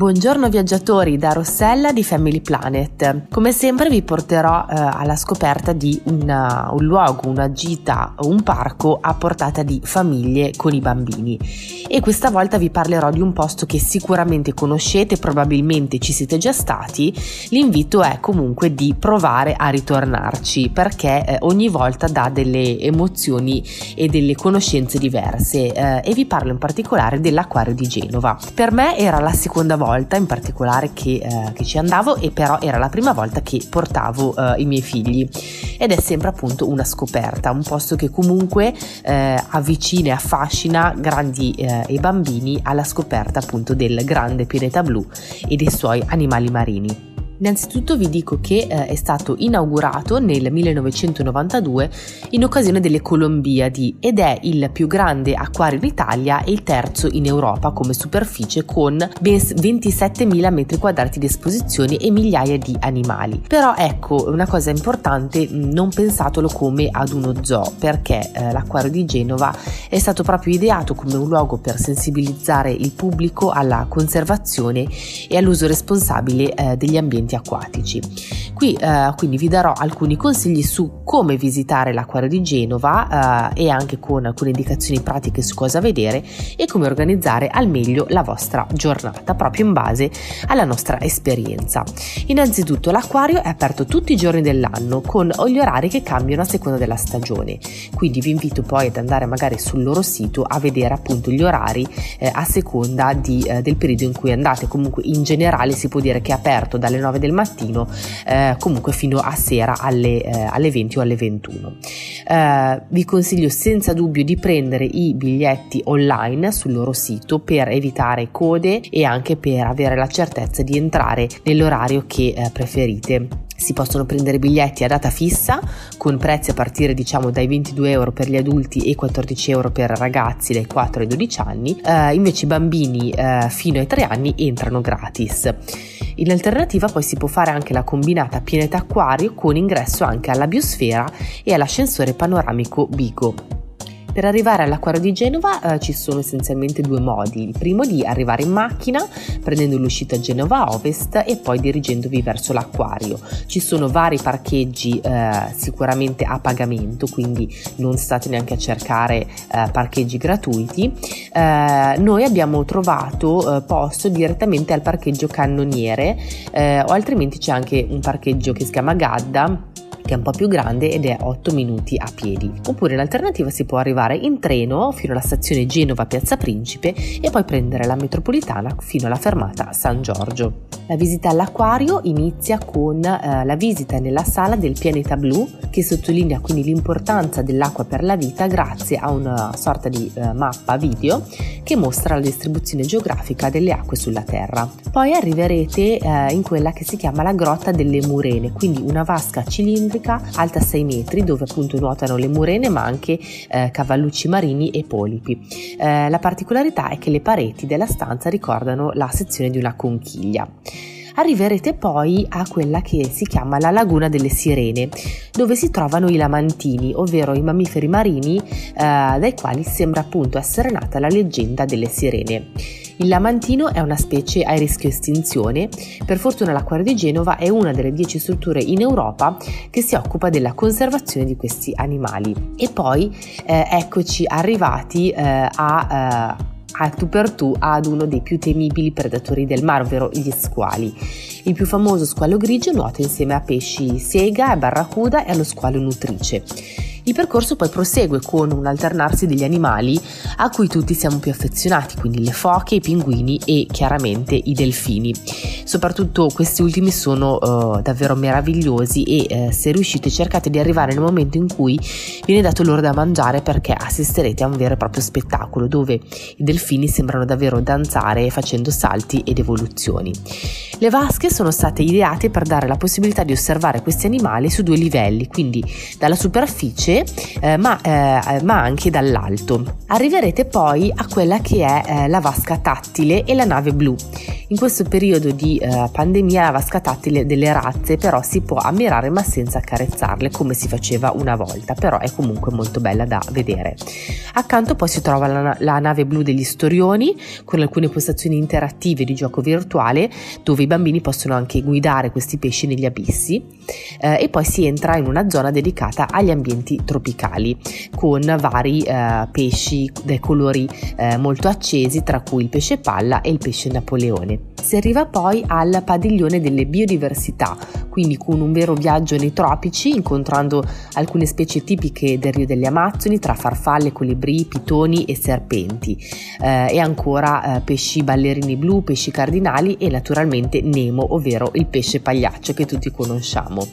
Buongiorno viaggiatori da Rossella di Family Planet. Come sempre vi porterò eh, alla scoperta di una, un luogo, una gita, un parco a portata di famiglie con i bambini. E questa volta vi parlerò di un posto che sicuramente conoscete, probabilmente ci siete già stati. L'invito è comunque di provare a ritornarci perché eh, ogni volta dà delle emozioni e delle conoscenze diverse eh, e vi parlo in particolare dell'acquario di Genova. Per me era la seconda volta volta in particolare che, eh, che, ci andavo e però era la prima volta che portavo eh, i miei figli ed è sempre appunto una scoperta, un posto che comunque eh, avvicina e affascina grandi eh, e bambini alla scoperta appunto del grande pianeta blu e dei suoi animali marini. Innanzitutto vi dico che eh, è stato inaugurato nel 1992 in occasione delle Colombiadi ed è il più grande acquario in Italia e il terzo in Europa come superficie con ben 27.000 metri quadrati di esposizioni e migliaia di animali. Però ecco, una cosa importante, non pensatelo come ad uno zoo perché eh, l'acquario di Genova è stato proprio ideato come un luogo per sensibilizzare il pubblico alla conservazione e all'uso responsabile eh, degli ambienti ambienti acquatici. Qui eh, quindi vi darò alcuni consigli su come visitare l'acquario di Genova eh, e anche con alcune indicazioni pratiche su cosa vedere e come organizzare al meglio la vostra giornata proprio in base alla nostra esperienza. Innanzitutto l'acquario è aperto tutti i giorni dell'anno con gli orari che cambiano a seconda della stagione, quindi vi invito poi ad andare magari sul loro sito a vedere appunto gli orari eh, a seconda di, eh, del periodo in cui andate, comunque in generale si può dire che è aperto dalle 9 del mattino eh, comunque fino a sera alle, eh, alle 20 o alle 21. Eh, vi consiglio senza dubbio di prendere i biglietti online sul loro sito per evitare code e anche per avere la certezza di entrare nell'orario che eh, preferite si possono prendere biglietti a data fissa con prezzi a partire diciamo dai 22 euro per gli adulti e 14 euro per ragazzi dai 4 ai 12 anni, eh, invece i bambini eh, fino ai 3 anni entrano gratis. In alternativa poi si può fare anche la combinata pianeta acquario con ingresso anche alla biosfera e all'ascensore panoramico Bigo. Per arrivare all'acquario di Genova eh, ci sono essenzialmente due modi. Il primo di arrivare in macchina prendendo l'uscita Genova Ovest e poi dirigendovi verso l'acquario. Ci sono vari parcheggi eh, sicuramente a pagamento, quindi non state neanche a cercare eh, parcheggi gratuiti. Eh, noi abbiamo trovato eh, posto direttamente al parcheggio cannoniere eh, o altrimenti c'è anche un parcheggio che si chiama Gadda che è un po' più grande ed è 8 minuti a piedi. Oppure in alternativa si può arrivare in treno fino alla stazione Genova Piazza Principe e poi prendere la metropolitana fino alla fermata San Giorgio. La visita all'acquario inizia con eh, la visita nella sala del pianeta blu che sottolinea quindi l'importanza dell'acqua per la vita grazie a una sorta di eh, mappa video che mostra la distribuzione geografica delle acque sulla Terra. Poi arriverete eh, in quella che si chiama la grotta delle Murene, quindi una vasca cilindrica alta 6 metri dove appunto nuotano le murene ma anche eh, cavallucci marini e polipi. Eh, la particolarità è che le pareti della stanza ricordano la sezione di una conchiglia arriverete poi a quella che si chiama la Laguna delle Sirene, dove si trovano i lamantini, ovvero i mammiferi marini eh, dai quali sembra appunto essere nata la leggenda delle sirene. Il lamantino è una specie a rischio estinzione, per fortuna l'acquario di Genova è una delle dieci strutture in Europa che si occupa della conservazione di questi animali. E poi eh, eccoci arrivati eh, a... A tu per tu ad uno dei più temibili predatori del mare, ovvero gli squali. Il più famoso squalo grigio nuota insieme a pesci sega, barracuda e allo squalo nutrice. Il percorso poi prosegue con un alternarsi degli animali a cui tutti siamo più affezionati, quindi le foche, i pinguini e chiaramente i delfini. Soprattutto questi ultimi sono uh, davvero meravigliosi e uh, se riuscite cercate di arrivare nel momento in cui viene dato loro da mangiare perché assisterete a un vero e proprio spettacolo dove i delfini sembrano davvero danzare facendo salti ed evoluzioni. Le vasche sono state ideate per dare la possibilità di osservare questi animali su due livelli, quindi dalla superficie eh, ma, eh, ma, anche dall'alto. Arriverete poi a quella che è eh, la vasca tattile e la nave blu. In questo periodo di eh, pandemia aveva scattati delle razze, però si può ammirare ma senza accarezzarle come si faceva una volta, però è comunque molto bella da vedere. Accanto poi si trova la, la nave blu degli storioni con alcune postazioni interattive di gioco virtuale dove i bambini possono anche guidare questi pesci negli abissi eh, e poi si entra in una zona dedicata agli ambienti tropicali con vari eh, pesci dai colori eh, molto accesi tra cui il pesce palla e il pesce napoleone. Si arriva poi al padiglione delle biodiversità, quindi con un vero viaggio nei tropici, incontrando alcune specie tipiche del Rio delle Amazzoni, tra farfalle, colibri, pitoni e serpenti, eh, e ancora eh, pesci ballerini blu, pesci cardinali e naturalmente Nemo, ovvero il pesce pagliaccio che tutti conosciamo.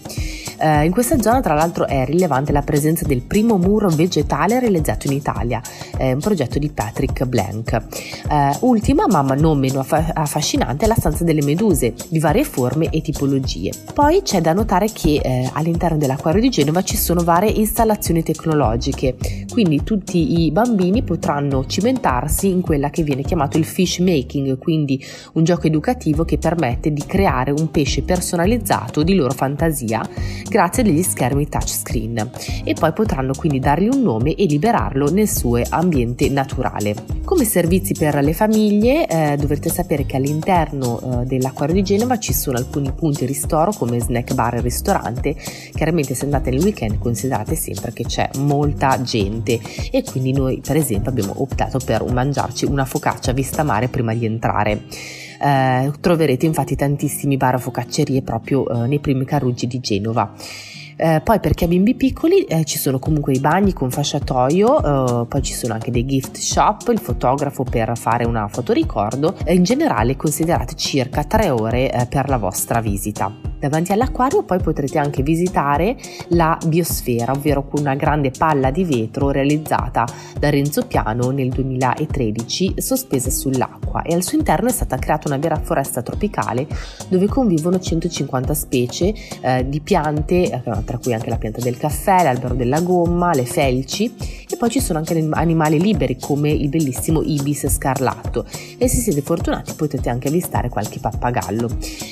Eh, in questa zona tra l'altro è rilevante la presenza del primo muro vegetale realizzato in Italia, eh, un progetto di Patrick Blank. Eh, ultima, ma non meno affascinante, è la stanza delle meduse di varie forme e tipologie. Poi c'è da notare che eh, all'interno dell'acquario di Genova ci sono varie installazioni tecnologiche, quindi tutti i bambini potranno cimentarsi in quella che viene chiamato il fish making, quindi un gioco educativo che permette di creare un pesce personalizzato di loro fantasia grazie agli schermi touchscreen e poi potranno quindi dargli un nome e liberarlo nel suo ambiente naturale. Come servizi per le famiglie eh, dovrete sapere che all'interno eh, dell'acquario di Genova ci sono alcuni punti ristoro come snack bar e ristorante. Chiaramente se andate nel weekend considerate sempre che c'è molta gente e quindi noi per esempio abbiamo optato per mangiarci una focaccia vista mare prima di entrare. Eh, troverete infatti tantissimi bar focaccerie proprio eh, nei primi carruggi di Genova. Eh, poi per chi ha bimbi piccoli eh, ci sono comunque i bagni con fasciatoio, eh, poi ci sono anche dei gift shop, il fotografo per fare una fotoricordo in generale considerate circa 3 ore eh, per la vostra visita. Davanti all'acquario poi potrete anche visitare la biosfera, ovvero una grande palla di vetro realizzata da Renzo Piano nel 2013 sospesa sull'acqua e al suo interno è stata creata una vera foresta tropicale dove convivono 150 specie eh, di piante, eh, tra cui anche la pianta del caffè, l'albero della gomma, le felci e poi ci sono anche animali liberi come il bellissimo ibis scarlatto e se siete fortunati potete anche avvistare qualche pappagallo.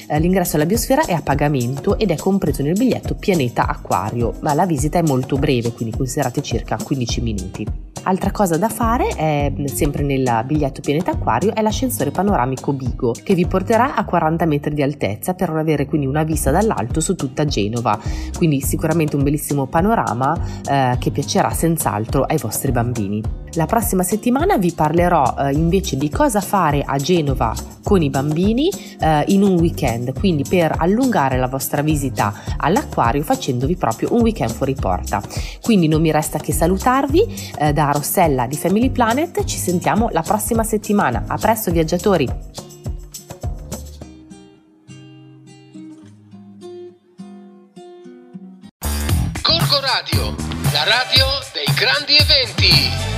Eh, l'ingresso alla biosfera è a pagamento ed è compreso nel biglietto Pianeta Acquario, ma la visita è molto breve, quindi considerate circa 15 minuti. Altra cosa da fare, è, sempre nel biglietto Pianeta Acquario, è l'ascensore panoramico Bigo, che vi porterà a 40 metri di altezza per avere quindi una vista dall'alto su tutta Genova. Quindi sicuramente un bellissimo panorama eh, che piacerà senz'altro ai vostri bambini. La prossima settimana vi parlerò eh, invece di cosa fare a Genova con i bambini eh, in un weekend, quindi per allungare la vostra visita all'acquario facendovi proprio un weekend fuori porta. Quindi non mi resta che salutarvi eh, da Rossella di Family Planet, ci sentiamo la prossima settimana. A presto viaggiatori! Radio, la radio dei grandi eventi.